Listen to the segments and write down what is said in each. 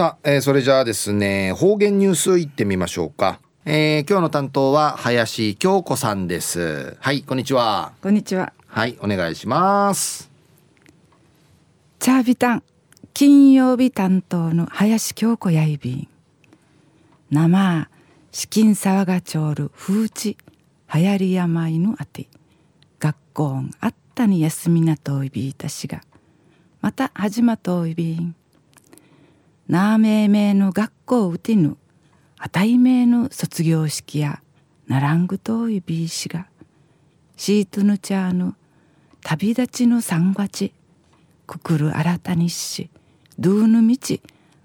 さあ、えー、それじゃあですね方言ニュースいってみましょうか、えー、今日の担当は林京子さんです。はいこんにちは。こんにちは。はいお願いします。チャービタン金曜日担当の林京子やいびん。生資金沢がちょうる風地流行り病のあて。学校あったに休みなといびいたしがまた始まといびんなあめいめいの学校うてぬあたいめいの卒業式やならんぐといびいしがシートヌチャーの旅立ちの三月くくる新たにしドゥーヌ道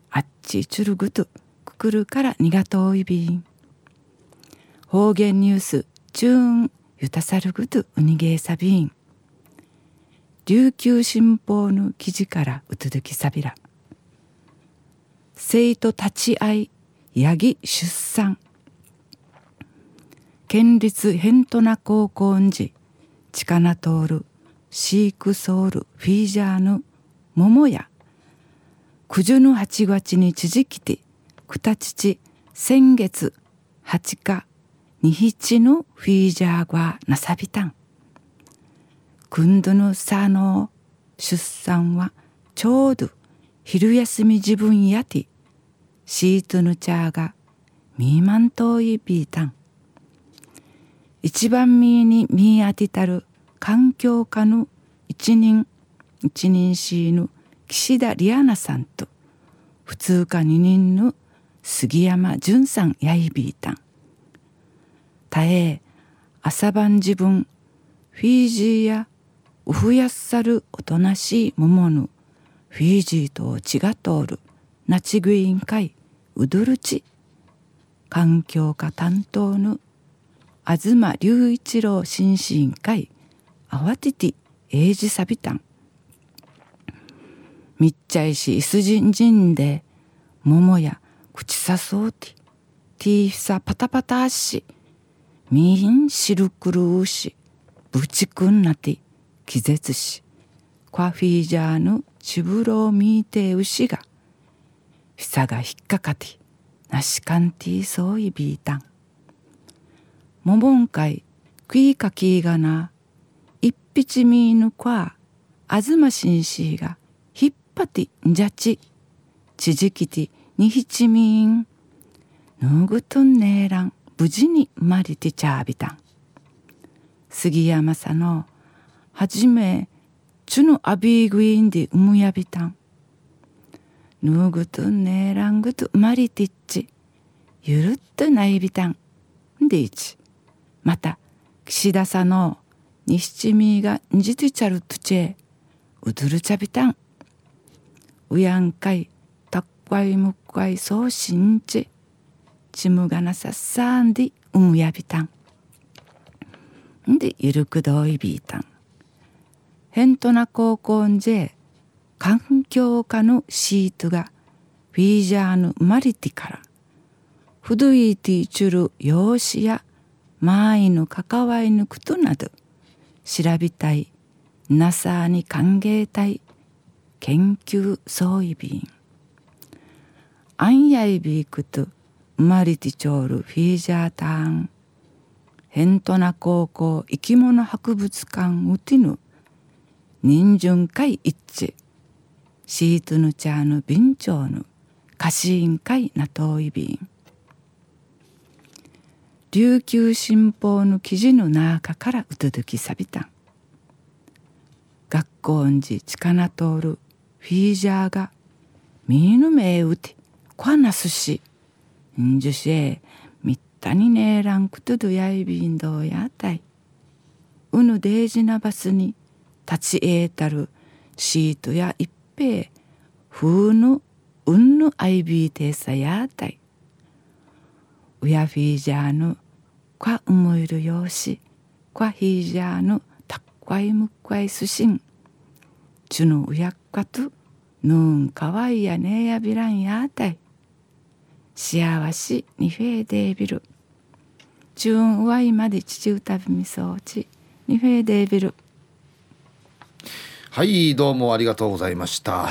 あっちちゅるぐとくくるからにがといびん。方言ニュースチューンゆたさるぐとうにげえさびん。琉球新報の記事からうつづきさびら。生徒立ち会いヤギ出産。県立ヘントナ高校んじチカナトールシークソールフィージャーヌ桃や九十の八月に続きてくたちち先月八日二七のフィージャーがなさびたん。くんどのさの出産はちょうど昼休み自分やてシートのチャーがミーマントイビータン。一番ミーにミー当てたる環境家の一人一人シーヌ岸田リアナさんと普通科二人の杉山淳さんやいびーたん。たえ朝晩自分フィージーやウフやっさるおとなしい桃のフィージーと血が通るナチグ委員会ウドルチ。環境課担当の東隆一郎新市委員会慌てて英治サビタン。みっちゃいしいすじんじんで桃や口さそうてティーフサパタパタしみんしるくるうしぶちくんなて気絶しコアフィージャーのちぶろうみいてうしがひさがひっかかてなしかんてぃそういびいたん。ももんかいくいかきいがな一匹みぬかあずましんしがひっぱてんじゃち。ちじきてにひちみんぬぐとんねえらん無事に生まれてちゃびたん。杉山さのはじめちゅのアビーグインでうむやびたん。ぐとねらんぐとまれてっち。ゆるっとないびたん。んでいち。また岸田さんのにしちみがんじてちゃるとちえうどるちゃびたん。うやんかいたっかいむっかいそうしんち。ちむがなさっさんでうむやびたん。んでゆるくどいびたん。へんとな高校んじえ環境下のシートがフィージャーのマリティからフドイティーチュル用紙やマイの関わりぬくとなど調べたいなさに歓迎たい研究総意便アンヤイビークとマリティチョールフィージャーターン。ヘントナ高校生き物博物館うてぬ人順会一致。シートヌチャーの便長の家臣員会なといびん琉球新報の記事の中からうとどきさびた。ん学校んじちかなとおるフィージャーがみぬめうてこわなすしんじゅしえみったにねえらんくとどやいびんどうやたい。うぬデージなバスに立ちえたるシートや一ぺふうぬうんぬあいびいてさやたいうやふいじゃぬかうむいるよしかひいじゃぬたっかいむっかいすしんちゅぬうやっかとぬんかわいやねやびらんやたい幸しにフェーデービルチューンうわいまで父うたびみそうちにフェーデービルはいどうもありがとうございました。